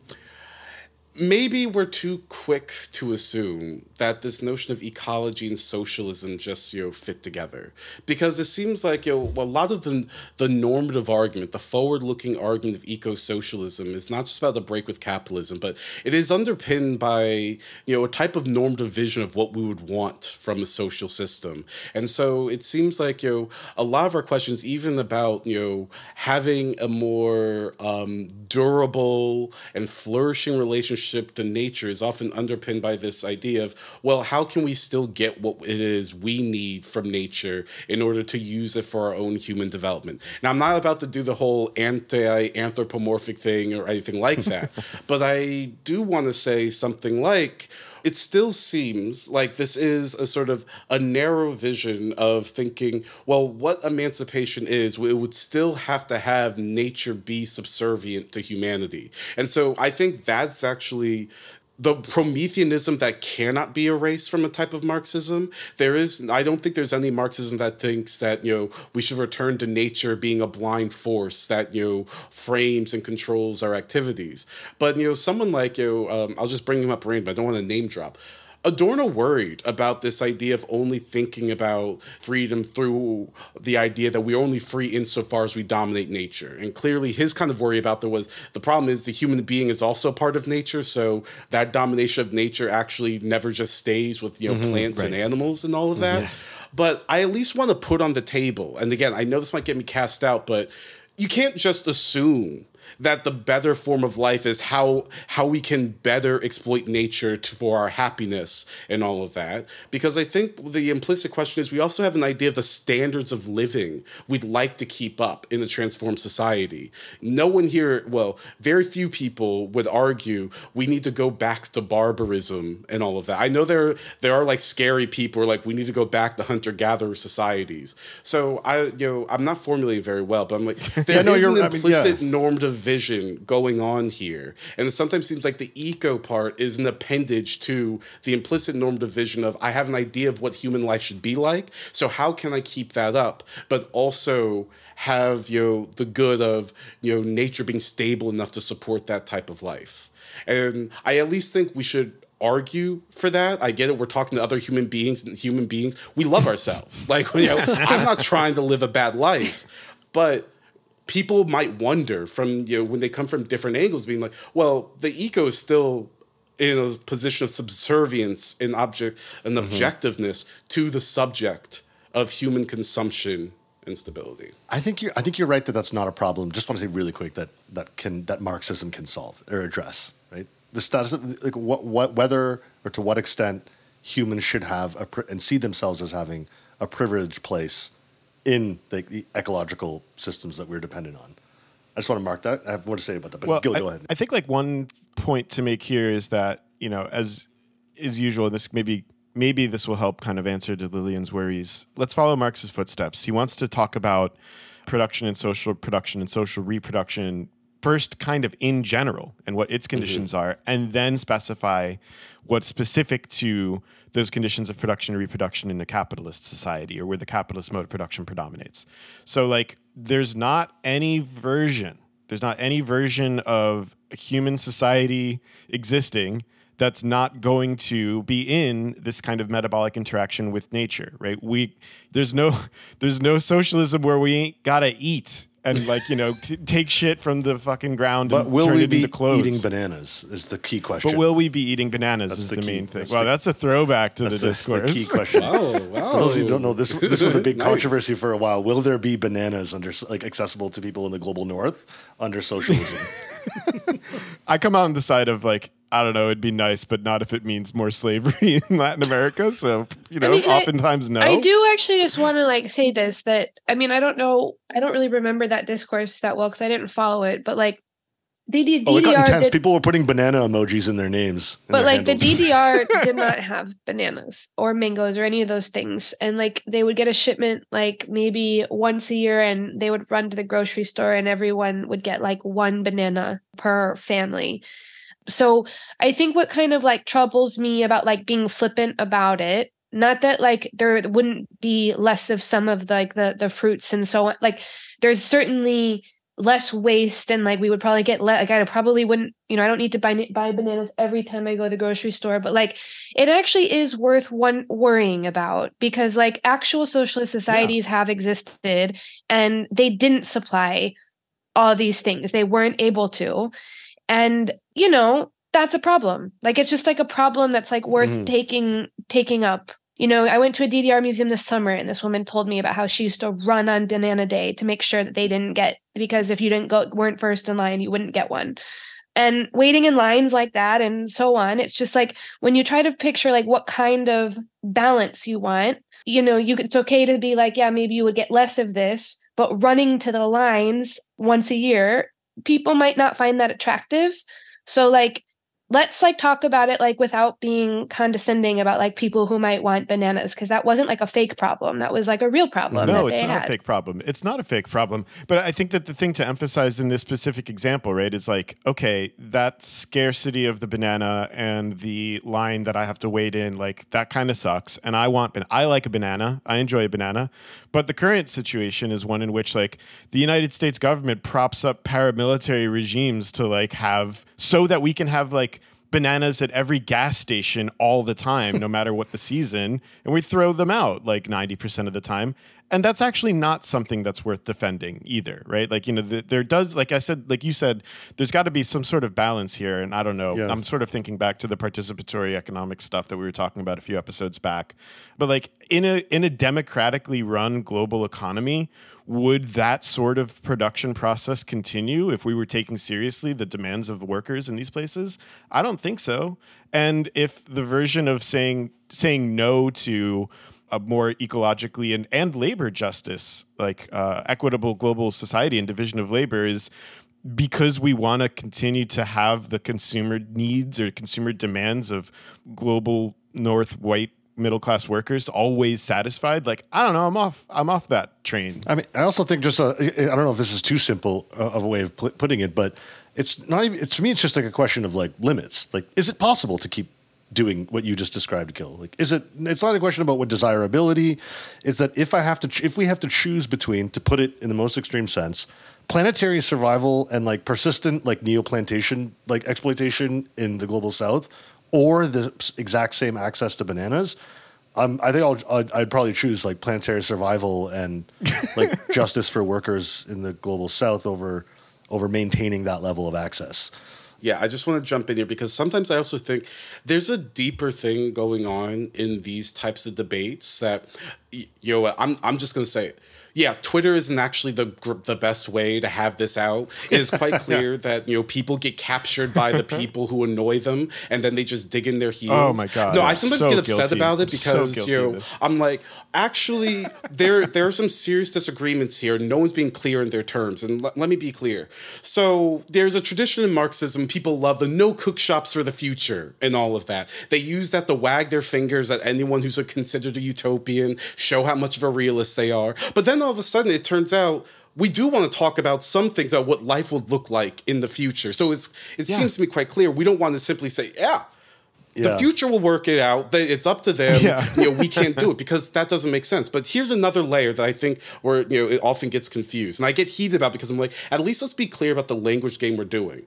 maybe we're too quick to assume that this notion of ecology and socialism just you know fit together. Because it seems like you know a lot of the the normative argument the forward-looking argument of eco-socialism is not just about the break with capitalism but it is underpinned by you know a type of normative vision of what we would want from a social system. And so it seems like you know a lot of our questions even about you know having a more um, durable and flourishing relationship to nature is often underpinned by this idea of, well, how can we still get what it is we need from nature in order to use it for our own human development? Now, I'm not about to do the whole anti anthropomorphic thing or anything like that, but I do want to say something like, it still seems like this is a sort of a narrow vision of thinking, well, what emancipation is, it would still have to have nature be subservient to humanity. And so I think that's actually the Prometheanism that cannot be erased from a type of Marxism. There is, I don't think there's any Marxism that thinks that, you know, we should return to nature being a blind force that, you know, frames and controls our activities. But, you know, someone like, you know, um, I'll just bring him up, Rain, but I don't want to name drop. Adorno worried about this idea of only thinking about freedom through the idea that we're only free insofar as we dominate nature. And clearly, his kind of worry about there was the problem is the human being is also part of nature. So that domination of nature actually never just stays with you know mm-hmm, plants right. and animals and all of that. But I at least want to put on the table, and again, I know this might get me cast out, but you can't just assume that the better form of life is how how we can better exploit nature to, for our happiness and all of that. Because I think the implicit question is we also have an idea of the standards of living we'd like to keep up in a transformed society. No one here, well, very few people would argue we need to go back to barbarism and all of that. I know there there are like scary people like we need to go back to hunter gatherer societies. So I you know I'm not formulating very well, but I'm like there yeah, no, is an implicit I mean, yeah. normative vision going on here. And it sometimes seems like the eco part is an appendage to the implicit normative vision of I have an idea of what human life should be like. So how can I keep that up, but also have you know the good of you know nature being stable enough to support that type of life? And I at least think we should argue for that. I get it. We're talking to other human beings and human beings. We love ourselves. like, you know, I'm not trying to live a bad life, but people might wonder from you know when they come from different angles being like well the eco is still in a position of subservience and object and mm-hmm. objectiveness to the subject of human consumption and stability. I think you're I think you're right that that's not a problem. Just want to say really quick that that can that Marxism can solve or address, right? The status of like what what whether or to what extent humans should have a and see themselves as having a privileged place in the, the, ecological systems that we're dependent on. I just want to mark that. I have more to say about that, but well, go, I, go ahead. I think like one point to make here is that you know, as is usual, and this maybe maybe this will help kind of answer to Lillian's worries. Let's follow Marx's footsteps. He wants to talk about production and social production and social reproduction first kind of in general and what its conditions mm-hmm. are and then specify what's specific to those conditions of production and reproduction in a capitalist society or where the capitalist mode of production predominates. So, like, there's not any version, there's not any version of a human society existing that's not going to be in this kind of metabolic interaction with nature right we there's no there's no socialism where we ain't gotta eat and like you know t- take shit from the fucking ground. But will we be eating bananas? Is the key question. But will we be eating bananas? That's is the, the main thing. That's well, the, that's a throwback to the, the discourse. The key question. oh, wow. For those who don't know, this this was a big nice. controversy for a while. Will there be bananas under like accessible to people in the global north under socialism? I come out on the side of like I don't know, it'd be nice, but not if it means more slavery in Latin America. So, you know, I mean, oftentimes I, no. I do actually just want to like say this that I mean, I don't know, I don't really remember that discourse that well because I didn't follow it, but like the DDR. Oh, it got intense. Did, People were putting banana emojis in their names. In but their like handles. the DDR did not have bananas or mangoes or any of those things. And like they would get a shipment like maybe once a year and they would run to the grocery store and everyone would get like one banana per family. So I think what kind of like troubles me about like being flippant about it not that like there wouldn't be less of some of the, like the the fruits and so on like there's certainly less waste and like we would probably get le- like I probably wouldn't you know I don't need to buy buy bananas every time I go to the grocery store but like it actually is worth one worrying about because like actual socialist societies yeah. have existed and they didn't supply all these things they weren't able to and you know that's a problem like it's just like a problem that's like worth mm-hmm. taking taking up you know, I went to a DDR museum this summer and this woman told me about how she used to run on banana day to make sure that they didn't get because if you didn't go weren't first in line, you wouldn't get one. And waiting in lines like that and so on, it's just like when you try to picture like what kind of balance you want, you know, you it's okay to be like, yeah, maybe you would get less of this, but running to the lines once a year, people might not find that attractive. So like let's like talk about it like without being condescending about like people who might want bananas because that wasn't like a fake problem. That was like a real problem no it's not had. a fake problem. It's not a fake problem. But i think that the thing to emphasize in this specific example right is like okay that scarcity of the banana and the line that i have to wait in like that kind of sucks and i want ban- i like a banana. I enjoy a banana. But the current situation is one in which like the united states government props up paramilitary regimes to like have so that we can have like bananas at every gas station all the time, no matter what the season, and we throw them out like 90% of the time. And that's actually not something that's worth defending either, right? Like, you know, the, there does, like I said, like you said, there's got to be some sort of balance here. And I don't know, Yeah. I'm sort of thinking back to the participatory economic stuff that we were talking about a few episodes back. But like in a in a democratically run global economy, would that sort of production process continue if we were taking seriously the demands of the workers in these places? I don't think so. And if the version of saying saying no to a more ecologically and, and labor justice, like uh, equitable global society and division of labor, is because we want to continue to have the consumer needs or consumer demands of global North white middle class workers always satisfied. Like I don't know, I'm off. I'm off that train. I mean, I also think just I don't know if this is too simple uh, of a way of putting it, but it's not even. It's to me, it's just like a question of like limits. Like, is it possible to keep doing what you just described, Gil? Like, is it? It's not a question about what desirability. It's that if I have to, if we have to choose between, to put it in the most extreme sense, planetary survival and like persistent like neoplantation like exploitation in the global south, or the exact same access to bananas. Um, I think I'll, I'd, I'd probably choose like planetary survival and like justice for workers in the global south over over maintaining that level of access. Yeah, I just want to jump in here because sometimes I also think there's a deeper thing going on in these types of debates that, you know, what, I'm I'm just gonna say it. Yeah, Twitter isn't actually the the best way to have this out. It is quite clear that you know people get captured by the people who annoy them, and then they just dig in their heels. Oh my God, No, I I'm sometimes so get upset guilty. about it I'm so because you know. I'm like, actually, there there are some serious disagreements here. No one's being clear in their terms, and let, let me be clear. So there's a tradition in Marxism. People love the no cook shops for the future and all of that. They use that to wag their fingers at anyone who's a considered a utopian, show how much of a realist they are. But then all of a sudden, it turns out. We do want to talk about some things about what life would look like in the future. So it's it Yeah. seems to me quite clear. We don't want to simply say, "Yeah, the future will work it out. It's up to them. Yeah. You know, we can't do it because that doesn't make sense. But here's another layer that I think where you know it often gets confused, and I get heated about because I'm like, at least let's be clear about the language game we're doing.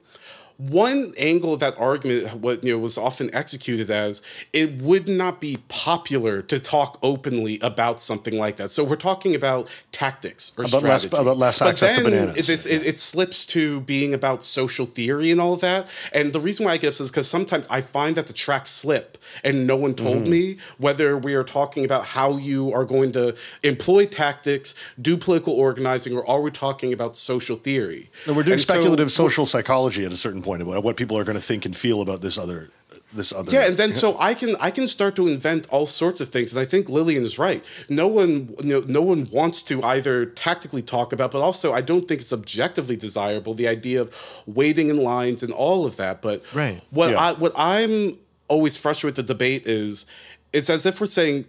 One angle of that argument, what you know, was often executed as it would not be popular to talk openly about something like that. So we're talking about tactics or About less- strategy. about less But access to bananas. it- this- it, it slips to being about social theory and all of that. And the reason why I get upset is because sometimes I find that the tracks slip and no one told Mm-hmm. me whether we are talking about how you are going to employ tactics, do political organizing, or are we talking about social theory? And we're doing And so- speculative social psychology at a certain point about what people are going to think and feel about this other this other. Yeah, and then so I can I can start to invent all sorts of things, and I think Lillian is right. No one you know, no one wants to either tactically talk about, but also I don't think it's objectively desirable the idea of waiting in lines and all of that. But Right. what Yeah. I what I'm always frustrated with the debate is it's as if we're saying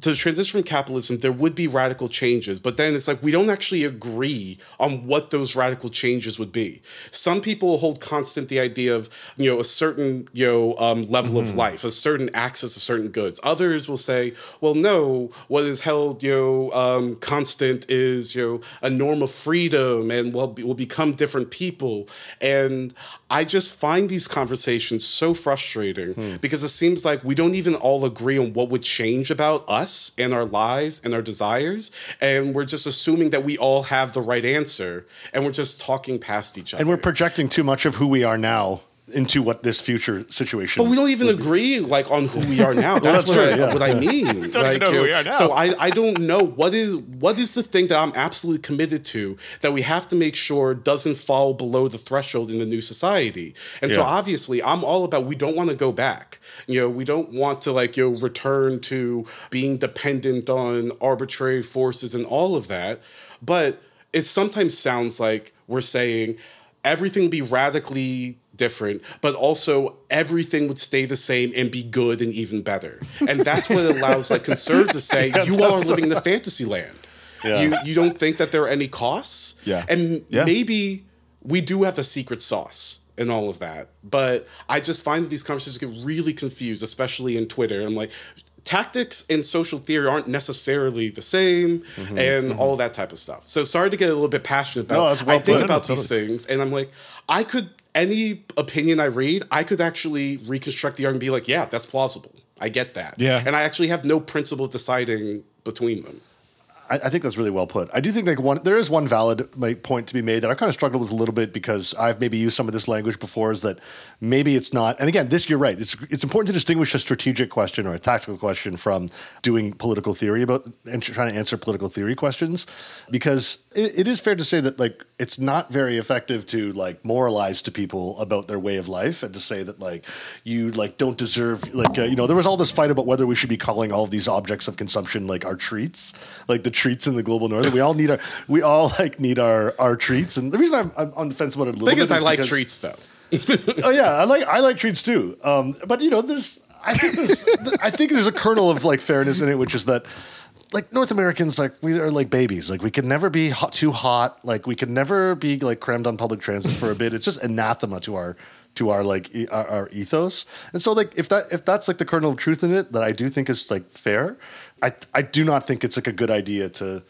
to transition from capitalism, there would be radical changes, but then it's like we don't actually agree on what those radical changes would be. Some people hold constant the idea of you know a certain you know um, level of life, a certain access to certain goods. Others will say, well, no, what is held you know um, constant is you know a norm of freedom, and we'll be, we'll become different people. And I just find these conversations so frustrating because it seems like we don't even all agree on what would change about us and our lives and our desires. And we're just assuming that we all have the right answer and we're just talking past each other. and we're projecting too much of who we are now into what this future situation. but we don't even agree like on who we are now. That's, that's what, true, I, yeah. what I mean. don't even like, know who we are now. So I, I don't know what is what is the thing that I'm absolutely committed to that we have to make sure doesn't fall below the threshold in the new society. And so obviously I'm all about we don't want to go back. You know, we don't want to like you know return to being dependent on arbitrary forces and all of that. But it sometimes sounds like we're saying everything be radically different, but also everything would stay the same and be good and even better. And that's what allows like conservatives to say you all are living in the fantasy land. Yeah. You you don't think that there are any costs? Yeah. And Yeah. maybe we do have a secret sauce in all of that. But I just find that these conversations get really confused, especially in Twitter. I'm like, tactics and social theory aren't necessarily the same Mm-hmm. and all that type of stuff. So sorry to get a little bit passionate about No, well I think about No, these things and I'm like, I could any opinion I read, I could actually reconstruct the argument and be like, yeah, that's plausible. I get that. Yeah. And I actually have no principle deciding between them. I, I think that's really well put. I do think like one there is one valid like, point to be made that I kind of struggled with a little bit because I've maybe used some of this language before. Is that maybe it's not? And again, this you're right. It's it's important to distinguish a strategic question or a tactical question from doing political theory about and trying to answer political theory questions, because it, it is fair to say that like it's not very effective to like moralize to people about their way of life and to say that like you like don't deserve like uh, you know there was all this fight about whether we should be calling all of these objects of consumption like our treats like the treats in the global north we all need our we all like need our our treats and the reason i'm, I'm on the fence about it a little Thing bit is, I like because- treats though. oh yeah, I like I like treats too. Um, but you know, there's I think there's I think there's a kernel of like fairness in it, which is that like North Americans like we are like babies. Like we can never be hot, too hot. Like we can never be like crammed on public transit for a bit. It's just anathema to our to our like e- our, our ethos. And so like if that if that's like the kernel of truth in it that I do think is like fair, I I do not think it's like a good idea to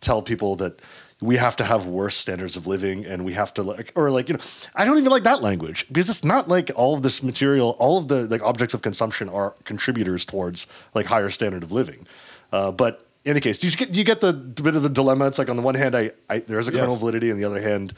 tell people that we have to have worse standards of living and we have to like or like you know i don't even like that language because it's not like all of this material all of the like objects of consumption are contributors towards like higher standard of living. Uh, but in any case do you get do you get the bit of the dilemma? It's like on the one hand i, I there is a kernel Yes. of validity. On the other hand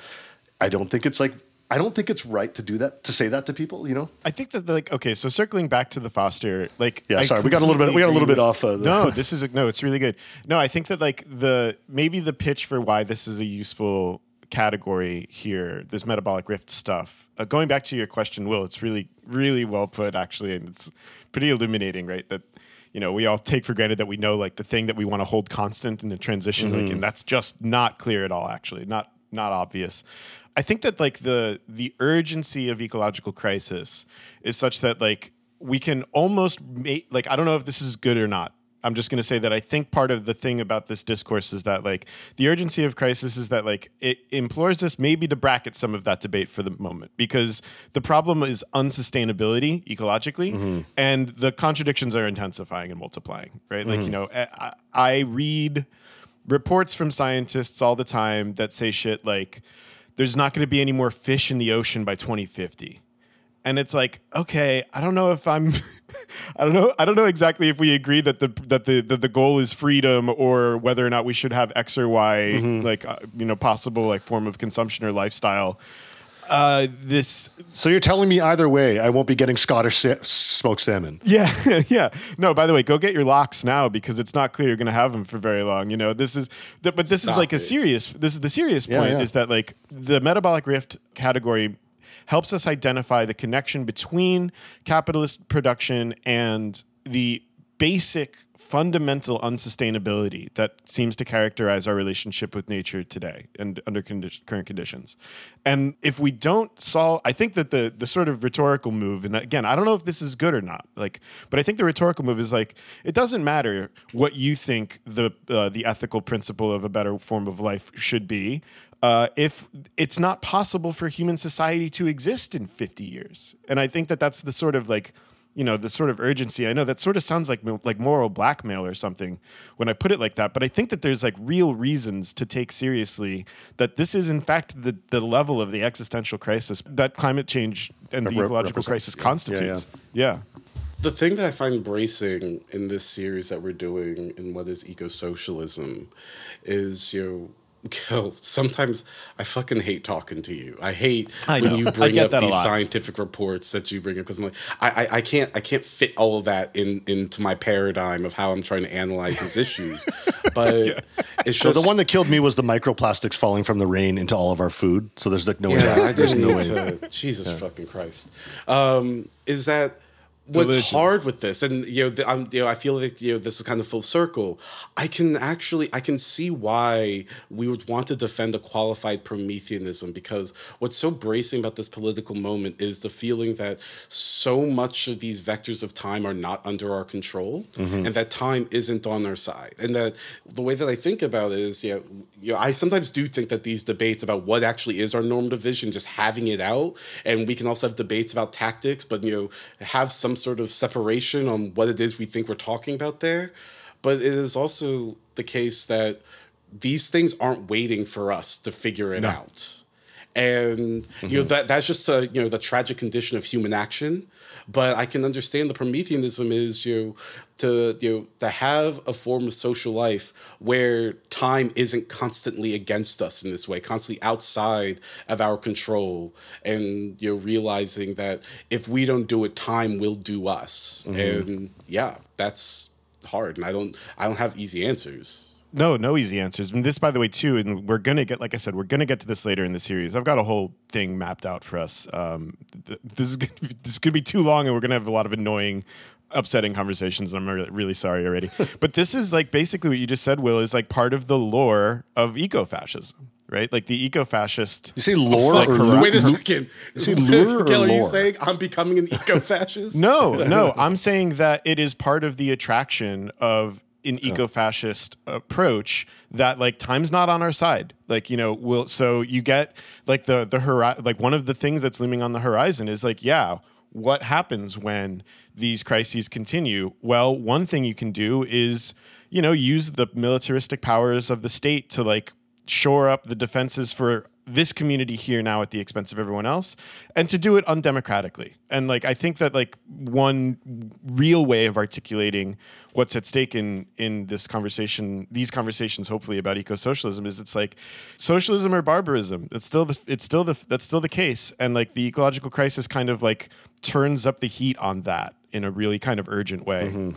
i don't think it's like i don't think it's right to do that to say that to people you know I think that like okay, so circling back to the Foster, like Yeah, I sorry, we got a little bit- we got a little bit off, uh, the- no, this is a, no, it's really good. No, I think that like the maybe the pitch for why this is a useful category here, this metabolic rift stuff. Uh, going back to your question, Will, it's really really well put actually, and it's pretty illuminating, right? That you know we all take for granted that we know like the thing that we want to hold constant in the transition, like, and that's just not clear at all. Actually, not not obvious. I think that like the the urgency of ecological crisis is such that like we can almost make like I don't know if this is good or not. I'm just going to say that I think part of the thing about this discourse is that like the urgency of crisis is that like it implores us maybe to bracket some of that debate for the moment because the problem is unsustainability ecologically mm-hmm. and the contradictions are intensifying and multiplying, right? Like you mm-hmm. know eh, I, I read reports from scientists all the time that say shit like there's not going to be any more fish in the ocean by 2050 and it's like okay i don't know if i'm i don't know i don't know exactly if we agree that the that the that the goal is freedom or whether or not we should have x or y like uh, you know possible like form of consumption or lifestyle uh this so you're telling me either way i won't be getting scottish sa- smoked salmon Yeah, yeah. No, by the way, go get your lox now because it's not clear you're going to have them for very long. You know, this is, but this is Stop like a serious. This is the serious Yeah, point yeah. is that like the metabolic rift category helps us identify the connection between capitalist production and the basic fundamental unsustainability that seems to characterize our relationship with nature today and under condi- current conditions. And if we don't solve, I think that the the sort of rhetorical move, and again, I don't know if this is good or not, like, but I think the rhetorical move is like it doesn't matter what you think the uh, the ethical principle of a better form of life should be. Uh, if it's not possible for human society to exist in 50 years. And I think that that's the sort of like you know the sort of urgency i know that sort of sounds like like moral blackmail or something when i put it like that but i think that there's like real reasons to take seriously that this is in fact the the level of the existential crisis that climate change and the Rep- ecological crisis yeah. constitutes yeah, The thing that I find bracing in this series that we're doing in what is eco socialism is you know. Yo, sometimes I fucking hate talking to you. I hate I when you bring up these scientific reports that you bring up because I'm like, I, I, I can't I can't fit all of that in into my paradigm of how I'm trying to analyze these issues. But it's so the one that killed me was the microplastics falling from the rain into all of our food so there's like no way I there's didn't no need way to. Jesus fucking Christ. Um, is that what's Delicious. hard with this and you know the, I'm, you know i feel like you know this is kind of full circle. I can actually i can see why we would want to defend a qualified prometheanism because what's so bracing about this political moment is the feeling that so much of these vectors of time are not under our control mm-hmm. and that time isn't on our side. And that the way that i think about it is yeah you know i sometimes do think that these debates about what actually is our normative vision just having it out and we can also have debates about tactics but you know have some sort of separation on what it is we think we're talking about there. But it is also the case that these things aren't waiting for us to figure it out. And you know mm-hmm. that that's just a, you know the tragic condition of human action but i can understand the prometheanism is you know, to you know to have a form of social life where time isn't constantly against us in this way constantly outside of our control and you know realizing that if we don't do it time will do us. Mm-hmm. And yeah that's hard. And i don't i don't have easy answers No, no easy answers. And this, by the way, too, and we're gonna get, like I said, we're gonna get to this later in the series. I've got a whole thing mapped out for us. Um, th- this is gonna be, this is gonna be too long, and we're gonna have a lot of annoying, upsetting conversations. And I'm really, really sorry already. but this is like basically what you just said, Will, is like part of the lore of eco-fascism, right? Like the eco-fascist. You say lore Like or corrupt- wait a second see lure or Gil, are you lore? saying i'm becoming an eco-fascist No, no, I'm saying that it is part of the attraction of an eco-fascist approach that like time's not on our side. Like, you know, will so you get like the the hori- like one of the things that's looming on the horizon is like, yeah, what happens when these crises continue? Well, one thing you can do is, you know, use the militaristic powers of the state to like shore up the defenses for this community here now at the expense of everyone else and to do it undemocratically. And like i think that like one real way of articulating what's at stake in in this conversation these conversations hopefully about eco-socialism is it's like socialism or barbarism. It's still the it's still the that's still the case. And like the ecological crisis kind of like turns up the heat on that in a really kind of urgent way mm-hmm.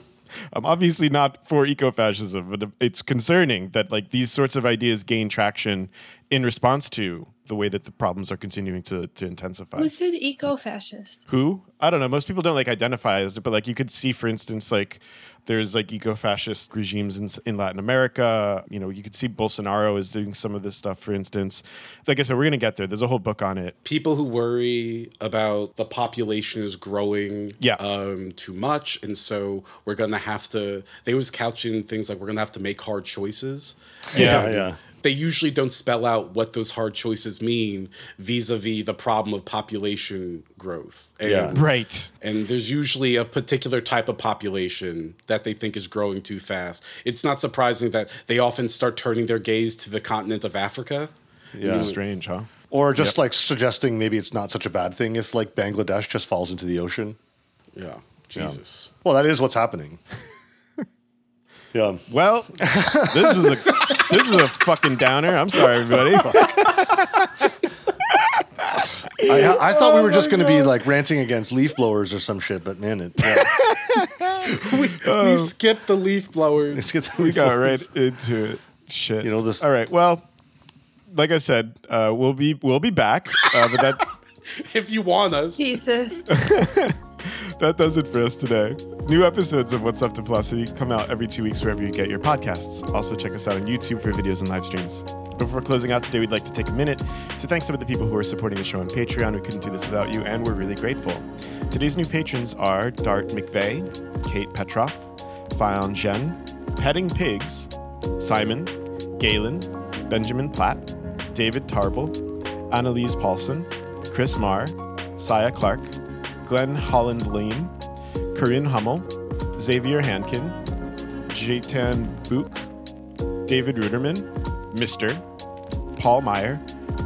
I'm obviously not for ecofascism, but it's concerning that like these sorts of ideas gain traction in response to the way that the problems are continuing to to intensify. Who said eco-fascist? Who? I don't know. Most people don't like identify as it, but like you could see, for instance, like there's like eco-fascist regimes in, in Latin America. You know, you could see Bolsonaro is doing some of this stuff, for instance. Like I said, we're gonna get there. There's a whole book on it. people who worry about the population is growing Yeah. um, too much and so we're gonna have to they always couch in things like we're gonna have to make hard choices Yeah, And yeah. They usually don't spell out what those hard choices mean vis-a-vis the problem of population growth and, Yeah. Right. and there's usually a particular type of population that they think is growing too fast it's not surprising that they often start turning their gaze to the continent of africa Yeah. Mm-hmm. Strange, huh? Or just like suggesting maybe it's not such a bad thing if like Bangladesh just falls into the ocean. yeah jesus Well, that is what's happening. yeah. Well, this was a this was a fucking downer. I'm sorry, everybody. I, I thought we were just going to be like ranting against leaf blowers or some shit, but man, it, yeah. we, we skipped the leaf blowers Let's get the we leaf got blowers. right into it. Shit. You know, this- All right. Well, like I said, uh, we'll be we'll be back. Uh, but that if you want us. Jesus. that does it for us today. New episodes of What's Left of Philosophy come out every two weeks wherever you get your podcasts. Also, check us out on YouTube for videos and live streams. Before closing out today, we'd like to take a minute to thank some of the people who are supporting the show on Patreon. We couldn't do this without you, and we're really grateful. Today's new patrons are Dart McVeigh, Kate Petroff, Fion Jen, Petting Pigs, Simon, Galen, Benjamin Platt, David Tarble, Annalise Paulson, Chris Marr, Saya Clark, Glenn Holland Lean, Corinne Hummel, Xavier Hankin, Jaitan Book, David Ruderman, Mr., Paul Meyer,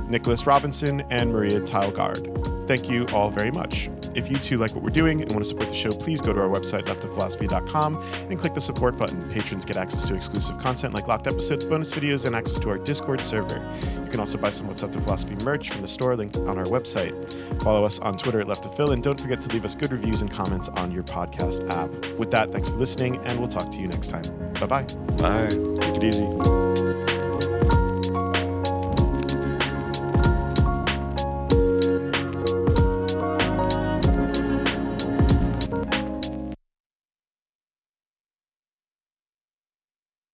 Nicholas Robinson, and Maria Tilgard. Thank you all very much. If you too like what we're doing and want to support the show, please go to our website, leftofphilosophy.com, and click the support button. Patrons get access to exclusive content like locked episodes, bonus videos, and access to our Discord server. You can also buy some What's Left of Philosophy merch from the store linked on our website. Follow us on Twitter at Left of Phil, and don't forget to leave us good reviews and comments on your podcast app. With that, thanks for listening, and we'll talk to you next time. Bye bye. Bye. Take it easy.